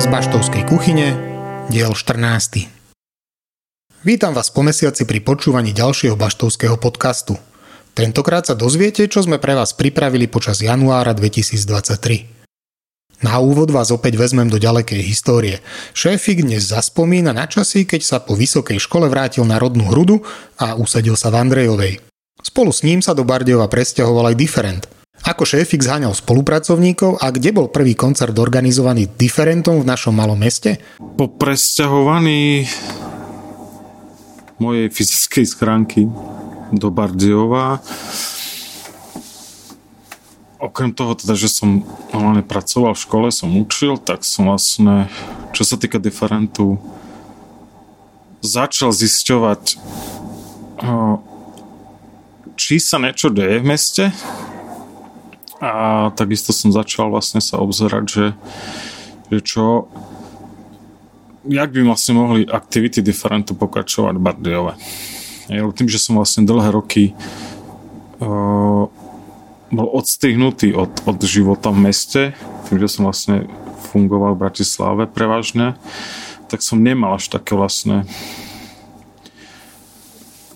Z Baštovskej kuchyne, diel 14. Vítam vás po mesiaci pri počúvaní ďalšieho Baštovského podcastu. Tentokrát sa dozviete, čo sme pre vás pripravili počas januára 2023. Na úvod vás opäť vezmem do ďalekej histórie. Šéfik dnes zaspomína na časy, keď sa po vysokej škole vrátil na rodnú hrudu a usadil sa v Andrejovej. Spolu s ním sa do Bardejova presťahoval aj Different. Ako šéfik zháňal spolupracovníkov a kde bol prvý koncert organizovaný Differentom v našom malom meste? Po presťahovaní mojej fyzickej schránky do Bardejova okrem toho teda, že som normálne pracoval v škole, som učil, tak som vlastne, čo sa týka diferentu, začal zisťovať, či sa niečo deje v meste a takisto som začal vlastne sa obzerať, že, že čo jak by vlastne mohli aktivity diferentu pokračovať v Bardejove. Tým, že som vlastne dlhé roky uh, bol odstrihnutý od, od života v meste, tým, že som vlastne fungoval v Bratislave prevažne, tak som nemal až také vlastne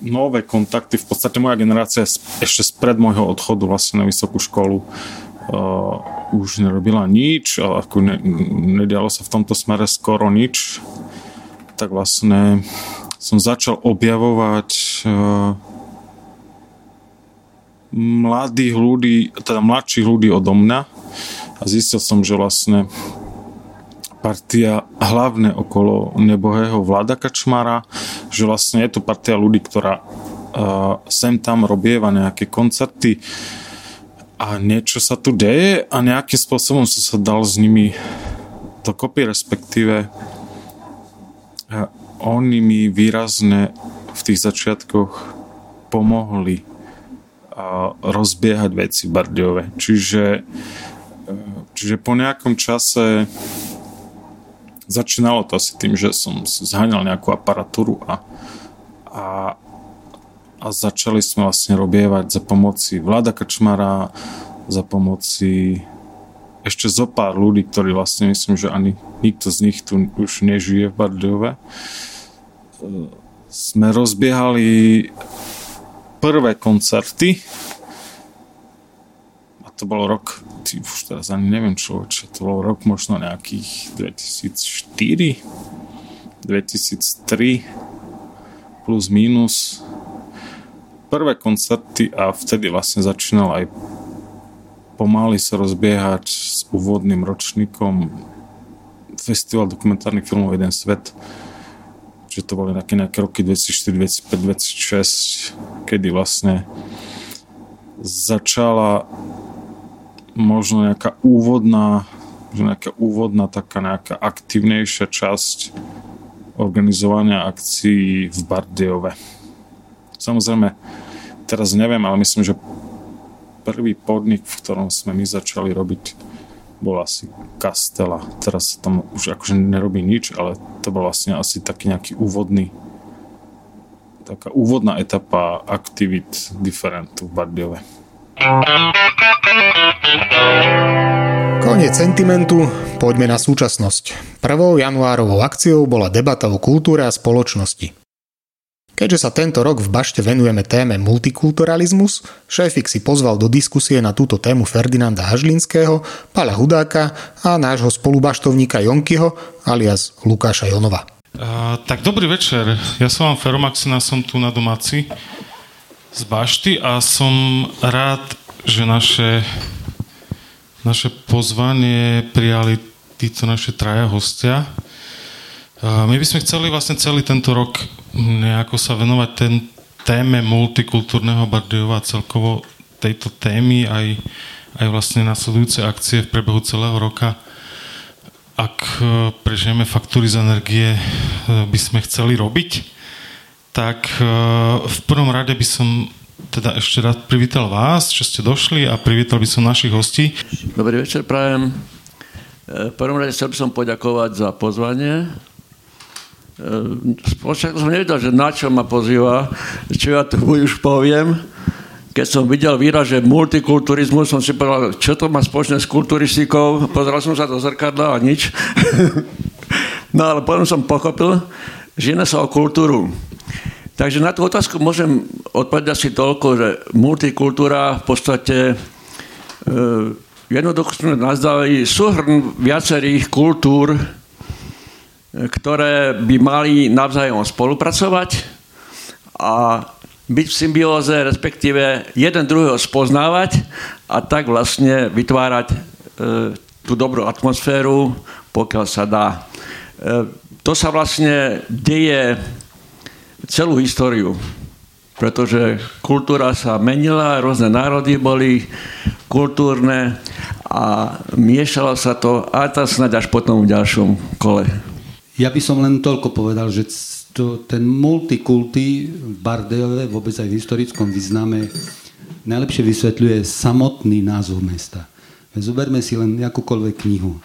nové kontakty. V podstate moja generácia ešte spred môjho odchodu vlastne na vysokú školu uh, už nerobila nič, ale ako ne, nedialo sa v tomto smere skoro nič. Tak vlastne som začal objavovať uh, mladých ľudí, teda mladších ľudí odo mňa a zistil som, že vlastne partia hlavne okolo nebohého vláda Kačmara, že vlastne je to partia ľudí, ktorá uh, sem tam robieva nejaké koncerty a niečo sa tu deje a nejakým spôsobom som sa dal s nimi dokopy, respektíve uh, oni mi výrazne v tých začiatkoch pomohli rozbiehať veci v Bardejove. Čiže, e, čiže po nejakom čase začínalo to asi tým, že som zháňal nejakú aparatúru a, a, a začali sme vlastne robievať za pomoci Vláda Kačmara, za pomoci ešte zo pár ľudí, ktorí vlastne myslím, že ani nikto z nich tu už nežije v Bardejove. E, sme rozbiehali prvé koncerty to bol rok, ty, už teraz ani neviem čo, to bol rok možno nejakých 2004 2003 plus minus. Prvé koncerty a vtedy vlastne začínal aj pomaly sa rozbiehať s úvodným ročníkom Festival dokumentárnych filmov Jeden svet že to boli nejaké, nejaké roky 2004, 2005, 2006, kedy vlastne začala možno nejaká úvodná že nejaká úvodná taká nejaká aktívnejšia časť organizovania akcií v Bardejove. Samozrejme, teraz neviem, ale myslím, že prvý podnik, v ktorom sme my začali robiť bol asi Castela. Teraz sa tam už akože nerobí nič, ale to bol vlastne asi taký nejaký úvodný taká úvodná etapa aktivít diferentu v Bardiove. Koniec sentimentu, poďme na súčasnosť. Prvou januárovou akciou bola debata o kultúre a spoločnosti. Keďže sa tento rok v Bašte venujeme téme multikulturalizmus, šéfik si pozval do diskusie na túto tému Ferdinanda Hažlinského, Pala Hudáka a nášho spolubaštovníka Jonkyho alias Lukáša Jonova. Uh, tak dobrý večer. Ja som vám Feromaxina, som tu na domáci z Bašty a som rád, že naše, naše pozvanie prijali títo naše traja hostia. My by sme chceli vlastne celý tento rok nejako sa venovať ten téme multikultúrneho Bardejova a celkovo tejto témy aj, aj vlastne nasledujúce akcie v prebehu celého roka. Ak e, prežijeme faktúry z energie, e, by sme chceli robiť, tak e, v prvom rade by som teda ešte rád privítal vás, že ste došli a privítal by som našich hostí. Dobrý večer, prajem. V prvom rade chcel by som poďakovať za pozvanie Spočiatku som nevedel, že na čo ma pozýva, čo ja tu už poviem. keď som videl výraz, že multikulturizmus, som si povedal, čo to má spoločné s kulturistikou. Pozeral som sa do zrkadla a nič. no ale potom som pochopil, že jedná sa o kultúru. Takže na tú otázku môžem odpovedať si toľko, že multikultúra v podstate e, jednoducho sme nazdali súhrn viacerých kultúr, ktoré by mali navzájom spolupracovať a byť v symbióze, respektíve jeden druhého spoznávať a tak vlastne vytvárať e, tú dobrú atmosféru, pokiaľ sa dá. E, to sa vlastne deje celú históriu, pretože kultúra sa menila, rôzne národy boli kultúrne a miešalo sa to a to snáď až potom v ďalšom kole. Ja by som len toľko povedal, že to, ten multikulty v Bardejove, vôbec aj v historickom význame, najlepšie vysvetľuje samotný názov mesta. Zoberme si len akúkoľvek knihu.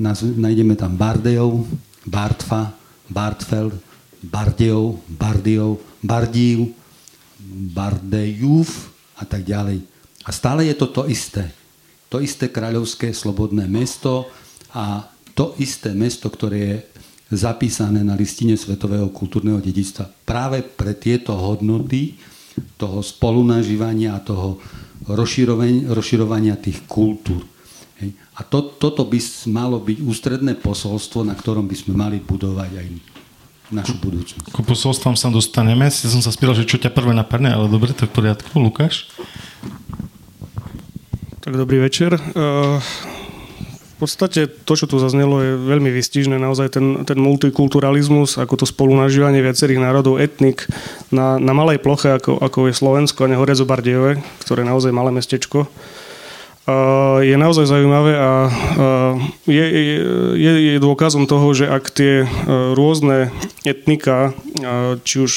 Nájdeme tam Bardejov, Bartfa, Bartfeld, Bardejov, Bardejov, Bardív, Bardejúv a tak ďalej. A stále je to to isté. To isté kráľovské slobodné mesto a to isté mesto, ktoré je zapísané na listine Svetového kultúrneho dedičstva práve pre tieto hodnoty toho spolunažívania a toho rozširovania, tých kultúr. Hej. A to, toto by malo byť ústredné posolstvo, na ktorom by sme mali budovať aj našu budúcnosť. Ku posolstvom sa dostaneme. Si som sa spýtal, že čo ťa prvé napadne, ale dobre, to je v poriadku. Lukáš? Tak dobrý večer. Uh v podstate to, čo tu zaznelo, je veľmi vystižné. Naozaj ten, ten multikulturalizmus, ako to spolunažívanie viacerých národov, etnik na, na malej ploche, ako, ako je Slovensko a nehorec Bardejove, ktoré je naozaj malé mestečko, je naozaj zaujímavé a je, je, je dôkazom toho, že ak tie rôzne etnika, či už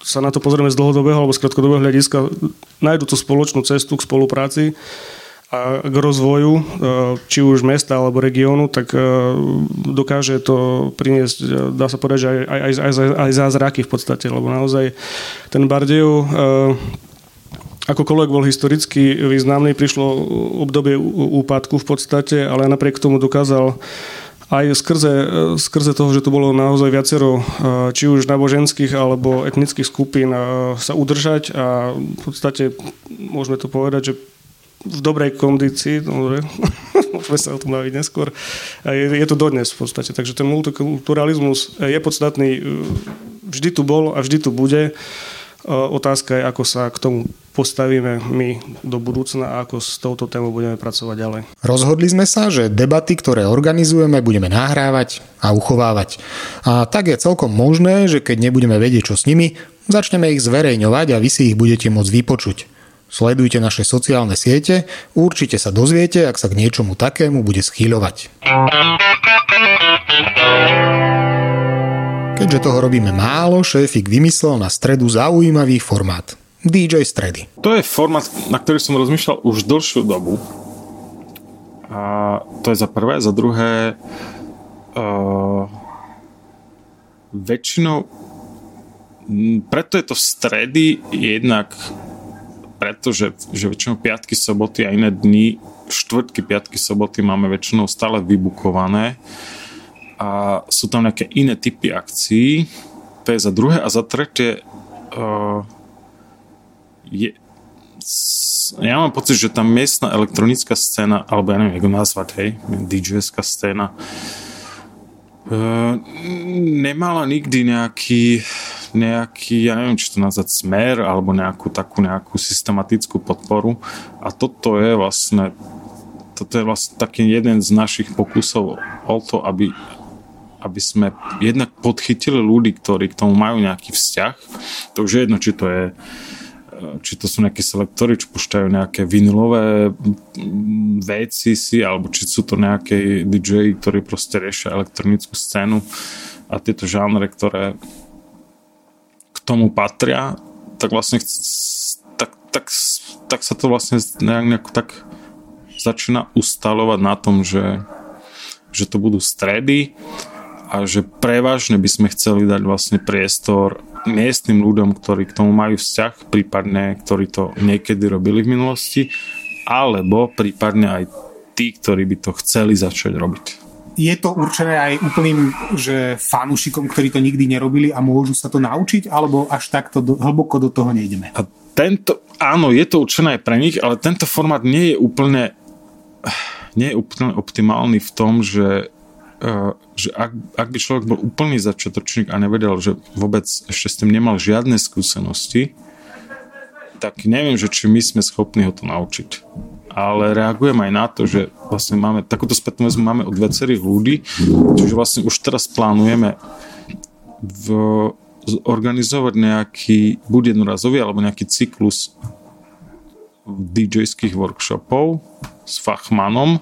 sa na to pozrieme z dlhodobého alebo z krátkodobého hľadiska, nájdu tú spoločnú cestu k spolupráci, a k rozvoju, e, či už mesta alebo regiónu, tak e, dokáže to priniesť, e, dá sa povedať, že aj, aj, aj, aj zázraky v podstate, lebo naozaj ten Bardejov akokoľvek bol historicky významný, prišlo obdobie úpadku v podstate, ale napriek tomu dokázal aj skrze, skrze toho, že to bolo naozaj viacero či už náboženských alebo etnických skupín sa udržať a v podstate môžeme to povedať, že v dobrej kondícii, dobre, môžeme sa o tom baviť neskôr. Je, je to dodnes v podstate, takže ten multikulturalizmus je podstatný, e, vždy tu bol a vždy tu bude. Otázka je, ako sa k tomu postavíme my do budúcna a ako s touto témou budeme pracovať ďalej. Rozhodli sme sa, že debaty, ktoré organizujeme, budeme nahrávať a uchovávať. A tak je celkom možné, že keď nebudeme vedieť, čo s nimi, začneme ich zverejňovať a vy si ich budete môcť vypočuť. Sledujte naše sociálne siete, určite sa dozviete, ak sa k niečomu takému bude schýľovať. Keďže toho robíme málo, šéfik vymyslel na stredu zaujímavý formát. DJ stredy. To je formát, na ktorý som rozmýšľal už dlhšiu dobu. A to je za prvé. Za druhé, uh, väčšinou preto je to stredy jednak pretože že väčšinou piatky, soboty a iné dni, štvrtky, piatky, soboty máme väčšinou stále vybukované a sú tam nejaké iné typy akcií. To je za druhé a za tretie uh, je, ja mám pocit, že tá miestna elektronická scéna, alebo ja neviem, ako nazvať, hej, DJ-ská scéna, uh, nemala nikdy nejaký nejaký, ja neviem, či to nazvať smer, alebo nejakú takú nejakú systematickú podporu. A toto je vlastne toto je vlastne taký jeden z našich pokusov o to, aby, aby sme jednak podchytili ľudí, ktorí k tomu majú nejaký vzťah. To už je jedno, či to je či to sú nejaké selektory, či pušťajú nejaké vinilové veci si, alebo či sú to nejaké DJ, ktorí proste riešia elektronickú scénu a tieto žánre, ktoré tomu patria, tak vlastne tak, tak, tak sa to vlastne nejak, nejak tak začína ustalovať na tom, že, že to budú stredy a že prevažne by sme chceli dať vlastne priestor miestnym ľuďom, ktorí k tomu majú vzťah, prípadne ktorí to niekedy robili v minulosti, alebo prípadne aj tí, ktorí by to chceli začať robiť. Je to určené aj úplným že fanúšikom, ktorí to nikdy nerobili a môžu sa to naučiť, alebo až takto do, hlboko do toho nejdeme? A tento, áno, je to určené aj pre nich, ale tento formát nie je úplne nie je úplne optimálny v tom, že že ak, ak by človek bol úplný začiatočník a nevedel, že vôbec ešte s tým nemal žiadne skúsenosti, tak neviem, že či my sme schopní ho to naučiť. Ale reagujem aj na to, že vlastne máme, takúto spätnú väzbu máme od viacerých ľudí, čiže vlastne už teraz plánujeme v, organizovať nejaký, buď jednorazový, alebo nejaký cyklus DJ-ských workshopov s fachmanom,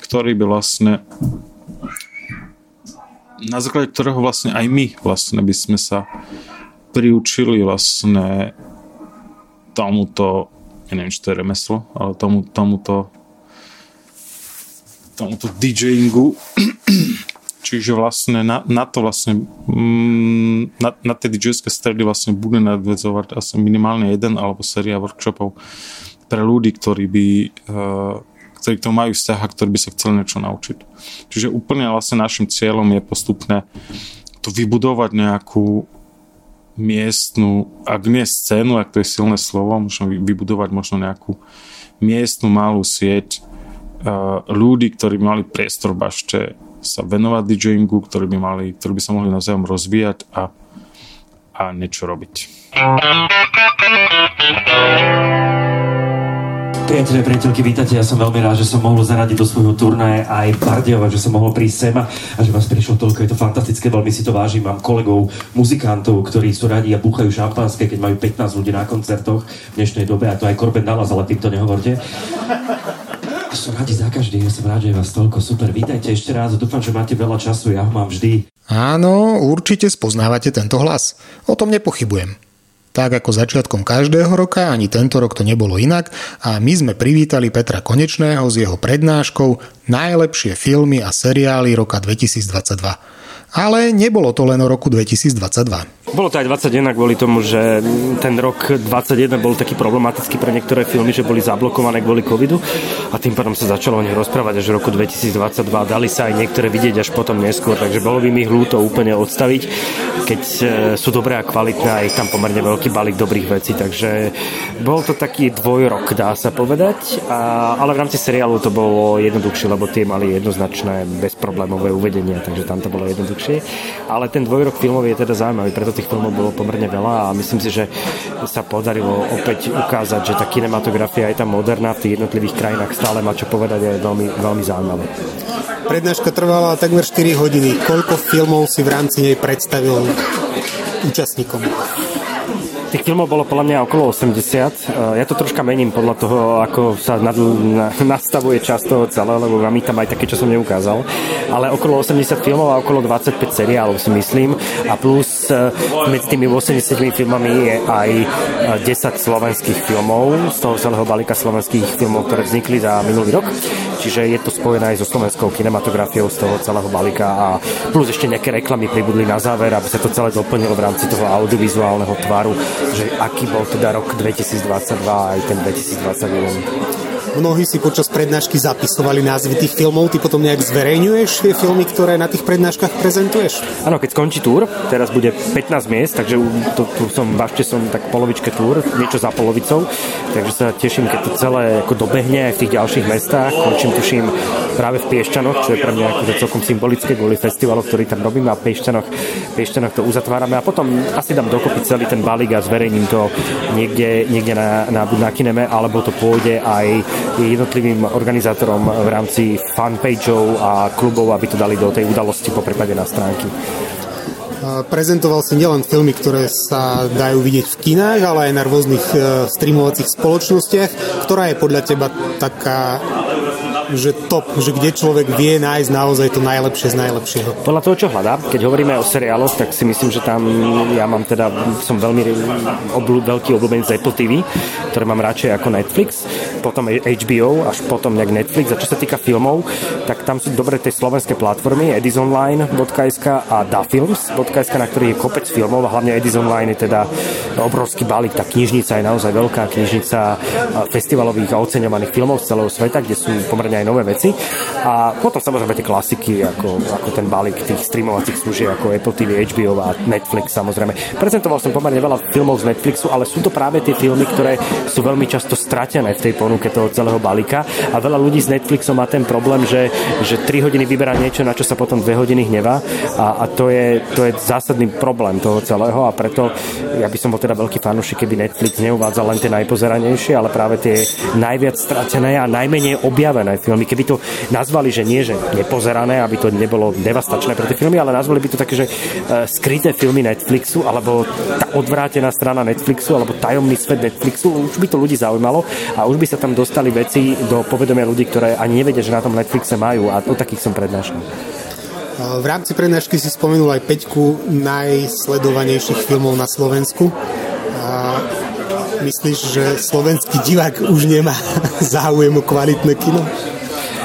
ktorý by vlastne na základe ktorého vlastne aj my vlastne by sme sa priučili vlastne tomuto, ja neviem, či to je remeslo, ale tomu, tomuto tomuto DJingu. Čiže vlastne na, na to vlastne mm, na, na tie DJské stredy vlastne bude nadvezovať asi minimálne jeden alebo séria workshopov pre ľudí, ktorí by uh, ktorí k tomu majú vzťah a ktorí by sa chceli niečo naučiť. Čiže úplne vlastne našim cieľom je postupne to vybudovať nejakú miestnu, ak nie scénu, ak to je silné slovo, možno vybudovať možno nejakú miestnu malú sieť uh, ľudí, ktorí by mali priestor bašte sa venovať DJingu, ktorí by, mali, ktorí by sa mohli navzájom rozvíjať a, a niečo robiť. Priatelia, priateľky, vítate. Ja som veľmi rád, že som mohol zaradiť do svojho turnaje aj Bardejova, že som mohol prísť sem a že vás prišlo toľko. Je to fantastické, veľmi si to vážim. Mám kolegov, muzikantov, ktorí sú radi a búchajú šampanské, keď majú 15 ľudí na koncertoch v dnešnej dobe. A to aj Korben Dallas, ale týmto nehovorte. A som radi za každý, ja som rád, že je vás toľko. Super, vítajte ešte raz. Dúfam, že máte veľa času, ja ho mám vždy. Áno, určite spoznávate tento hlas. O tom nepochybujem. Tak ako začiatkom každého roka, ani tento rok to nebolo inak a my sme privítali Petra Konečného s jeho prednáškou Najlepšie filmy a seriály roka 2022. Ale nebolo to len o roku 2022. Bolo to aj 21 kvôli tomu, že ten rok 21 bol taký problematický pre niektoré filmy, že boli zablokované kvôli covidu a tým pádom sa začalo o nich rozprávať až v roku 2022. Dali sa aj niektoré vidieť až potom neskôr, takže bolo by mi ich ľúto úplne odstaviť, keď e, sú dobré a kvalitné a ich tam pomerne veľký balík dobrých vecí, takže bol to taký dvojrok, dá sa povedať, a, ale v rámci seriálu to bolo jednoduchšie, lebo tie mali jednoznačné bezproblémové uvedenia, takže tam to bolo jednoduchšie. Ale ten dvojrok filmov je teda zaujímavý, preto tých filmov bolo pomerne veľa a myslím si, že sa podarilo opäť ukázať, že tá kinematografia je tam moderná v tých jednotlivých krajinách stále má čo povedať a je veľmi, veľmi zaujímavé. Prednáška trvala takmer 4 hodiny. Koľko filmov si v rámci nej predstavil účastníkom? Tých filmov bolo podľa mňa okolo 80. Eh, ja to troška mením podľa toho, ako sa nad, na, nastavuje čas toho celé, lebo mám tam aj také, čo som neukázal. Ale okolo 80 filmov a okolo 25 seriálov si myslím. A plus eh, medzi tými 80 filmami je aj 10 eh, slovenských filmov z toho celého balíka slovenských filmov, ktoré vznikli za minulý rok. Čiže je to spojené aj so slovenskou kinematografiou z toho celého balíka a plus ešte nejaké reklamy pribudli na záver, aby sa to celé doplnilo v rámci toho audiovizuálneho tvaru že aký bol teda rok 2022 aj ten 2021. Mnohí si počas prednášky zapisovali názvy tých filmov, ty potom nejak zverejňuješ tie filmy, ktoré na tých prednáškach prezentuješ? Áno, keď skončí túr, teraz bude 15 miest, takže to, tu som, bašte som tak polovičke túr, niečo za polovicou, takže sa teším, keď to celé ako dobehne aj v tých ďalších mestách. Končím, tuším, práve v Piešťanoch, čo je pre mňa akože celkom symbolické kvôli festivalu, ktorý tam robím a v Piešťanoch, Piešťanoch to uzatvárame a potom asi dám dokopy celý ten balík a zverejním to niekde, niekde na, na, na kineme, alebo to pôjde aj jednotlivým organizátorom v rámci fanpageov a klubov, aby to dali do tej udalosti po prípade na stránky. Prezentoval si nielen filmy, ktoré sa dajú vidieť v kinách, ale aj na rôznych e, streamovacích spoločnostiach. Ktorá je podľa teba taká že top, že kde človek vie nájsť naozaj to najlepšie z najlepšieho? Podľa toho, čo hľadá. Keď hovoríme o seriáloch, tak si myslím, že tam ja mám teda, som veľmi obľú, veľký obľúbenec Apple TV, ktoré mám radšej ako Netflix, potom HBO, až potom nejak Netflix. A čo sa týka filmov, tak tam sú dobre tie slovenské platformy edisonline.sk a dafilms.sk, na ktorých je kopec filmov a hlavne Edisonline je teda obrovský balík, tá knižnica je naozaj veľká knižnica festivalových a oceňovaných filmov z celého sveta, kde sú pomerne aj nové veci. A potom samozrejme tie klasiky, ako, ako ten balík tých streamovacích služieb, ako Apple TV, HBO a Netflix samozrejme. Prezentoval som pomerne veľa filmov z Netflixu, ale sú to práve tie filmy, ktoré sú veľmi často stratené v tej ponuke toho celého balíka. A veľa ľudí s Netflixom má ten problém, že, že 3 hodiny vyberá niečo, na čo sa potom 2 hodiny hnevá. A, a to, je, to je zásadný problém toho celého a preto ja by som bol teda veľký fanúšik, keby Netflix neuvádzal len tie najpozeranejšie, ale práve tie najviac stratené a najmenej objavené filmy. Keby to nazvali, že nie, že nepozerané, aby to nebolo devastačné pre tie filmy, ale nazvali by to také, že uh, skryté filmy Netflixu, alebo tá odvrátená strana Netflixu, alebo tajomný svet Netflixu, už by to ľudí zaujímalo a už by sa tam dostali veci do povedomia ľudí, ktoré ani nevedia, že na tom Netflixe majú a o takých som prednášal. V rámci prednášky si spomenul aj peťku najsledovanejších filmov na Slovensku. A myslíš, že slovenský divák už nemá záujem o kvalitné kino?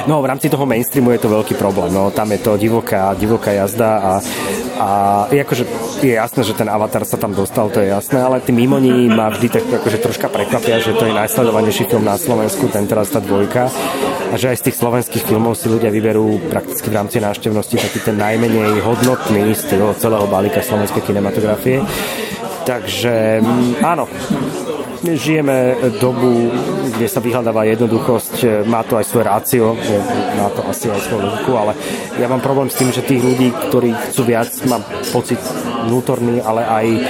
No v rámci toho mainstreamu je to veľký problém. No, tam je to divoká, divoká jazda a, a je akože je jasné, že ten avatar sa tam dostal, to je jasné, ale tí mimoní ma vždy tak akože troška prekvapia, že to je najsledovanejší film na Slovensku, ten teraz tá dvojka a že aj z tých slovenských filmov si ľudia vyberú prakticky v rámci návštevnosti taký ten najmenej hodnotný z toho celého balíka slovenskej kinematografie. Takže mm, áno, žijeme dobu, kde sa vyhľadáva jednoduchosť, má to aj svoje rácio, má to asi aj svoju logiku, ale ja mám problém s tým, že tých ľudí, ktorí chcú viac, mám pocit vnútorný, ale aj um,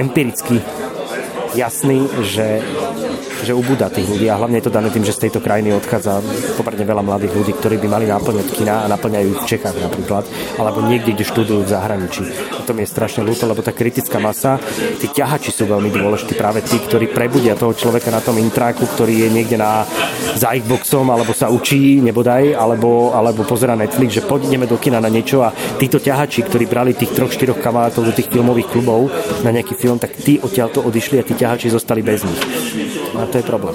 empiricky jasný, že že ubúda tých ľudí a hlavne je to dané tým, že z tejto krajiny odchádza pomerne veľa mladých ľudí, ktorí by mali náplňať kina a naplňajú v Čechách napríklad, alebo niekde, kde študujú v zahraničí. A to mi je strašne ľúto, lebo tá kritická masa, tí ťahači sú veľmi dôležití, práve tí, ktorí prebudia toho človeka na tom intráku, ktorý je niekde na, za Xboxom, alebo sa učí, nebodaj, alebo, alebo pozera Netflix, že poďme do kina na niečo a títo ťahači, ktorí brali tých troch, štyroch kamarátov do tých filmových klubov na nejaký film, tak tí odtiaľ to odišli a tí ťahači zostali bez nich. A to je problém.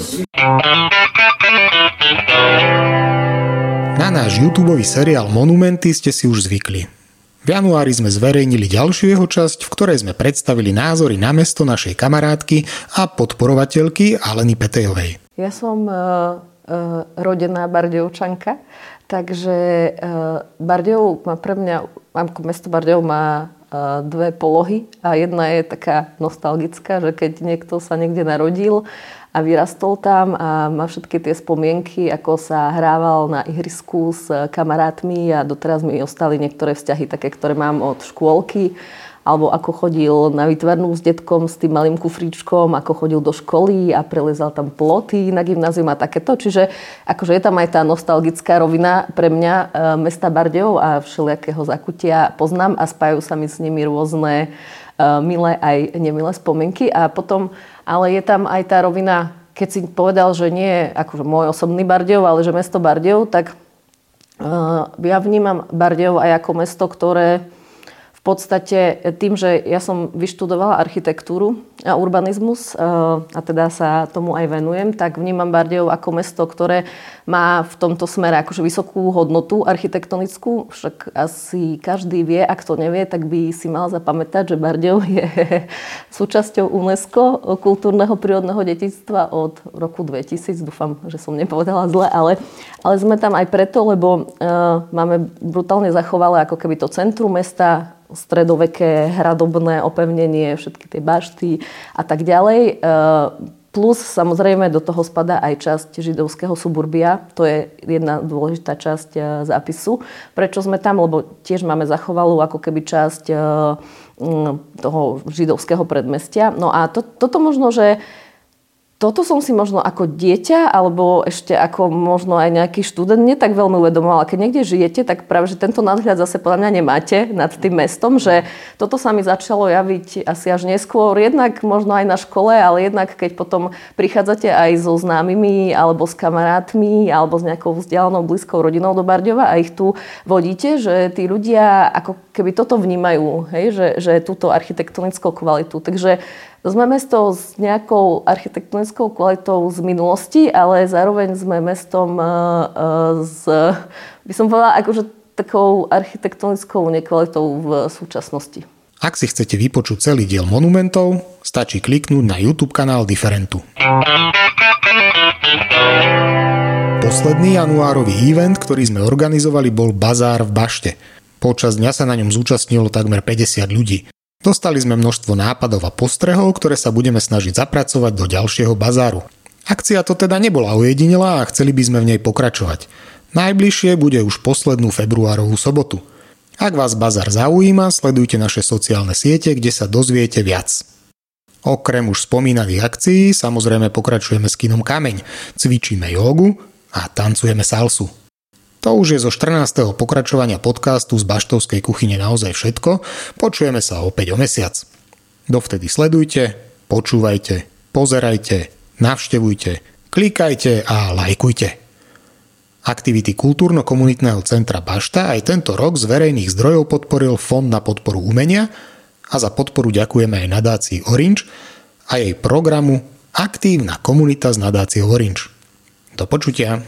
Na náš YouTube seriál Monumenty ste si už zvykli. V januári sme zverejnili ďalšiu jeho časť, v ktorej sme predstavili názory na mesto našej kamarátky a podporovateľky Aleny Petejovej. Ja som uh, uh, rodená Bardejovčanka, takže uh, Bardejov má pre mňa, ako mesto Bardejov má dve polohy a jedna je taká nostalgická, že keď niekto sa niekde narodil a vyrastol tam a má všetky tie spomienky, ako sa hrával na ihrisku s kamarátmi a doteraz mi ostali niektoré vzťahy také, ktoré mám od škôlky alebo ako chodil na vytvarnú s detkom s tým malým kufričkom, ako chodil do školy a prelezal tam ploty na gymnázium a takéto. Čiže akože je tam aj tá nostalgická rovina pre mňa e, mesta Bardejov a všelijakého zakutia poznám a spájajú sa mi s nimi rôzne e, milé aj nemilé spomienky. A potom ale je tam aj tá rovina, keď si povedal, že nie akože môj osobný Bardejov, ale že mesto Bardejov, tak uh, ja vnímam Bardejov aj ako mesto, ktoré podstate tým, že ja som vyštudovala architektúru a urbanizmus eh, a teda sa tomu aj venujem, tak vnímam Bardejov ako mesto, ktoré má v tomto smere akože vysokú hodnotu architektonickú. Však asi každý vie, ak to nevie, tak by si mal zapamätať, že Bardejov je súčasťou UNESCO kultúrneho prírodného detictva od roku 2000. Dúfam, že som nepovedala zle, ale, ale sme tam aj preto, lebo uh, máme brutálne zachovalé ako keby to centrum mesta, stredoveké hradobné opevnenie, všetky tie bašty a tak ďalej. E, plus samozrejme do toho spadá aj časť židovského suburbia. To je jedna dôležitá časť e, zápisu. Prečo sme tam? Lebo tiež máme zachovalú ako keby časť e, toho židovského predmestia. No a to, toto možno, že toto som si možno ako dieťa alebo ešte ako možno aj nejaký študent nie tak veľmi uvedomovala. Keď niekde žijete, tak práve, že tento nadhľad zase podľa mňa nemáte nad tým mestom, že toto sa mi začalo javiť asi až neskôr, jednak možno aj na škole, ale jednak keď potom prichádzate aj so známymi alebo s kamarátmi alebo s nejakou vzdialenou blízkou rodinou do Bardiova a ich tu vodíte, že tí ľudia ako keby toto vnímajú, hej, že, že túto architektonickú kvalitu. Takže sme mesto s nejakou architektonickou kvalitou z minulosti, ale zároveň sme mestom s, e, e, by som povedala, akože takou architektonickou nekvalitou v súčasnosti. Ak si chcete vypočuť celý diel monumentov, stačí kliknúť na YouTube kanál Differentu. Posledný januárový event, ktorý sme organizovali, bol Bazár v Bašte. Počas dňa sa na ňom zúčastnilo takmer 50 ľudí. Dostali sme množstvo nápadov a postrehov, ktoré sa budeme snažiť zapracovať do ďalšieho bazáru. Akcia to teda nebola ojedinelá a chceli by sme v nej pokračovať. Najbližšie bude už poslednú februárovú sobotu. Ak vás bazár zaujíma, sledujte naše sociálne siete, kde sa dozviete viac. Okrem už spomínaných akcií samozrejme pokračujeme s kinom Kameň, cvičíme jogu a tancujeme salsu. To už je zo 14. pokračovania podcastu z Baštovskej kuchyne naozaj všetko. Počujeme sa opäť o mesiac. Dovtedy sledujte, počúvajte, pozerajte, navštevujte, klikajte a lajkujte. Aktivity kultúrno-komunitného centra Bašta aj tento rok z verejných zdrojov podporil Fond na podporu umenia a za podporu ďakujeme aj nadácii Orange a jej programu Aktívna komunita z nadácie Orange. Do počutia.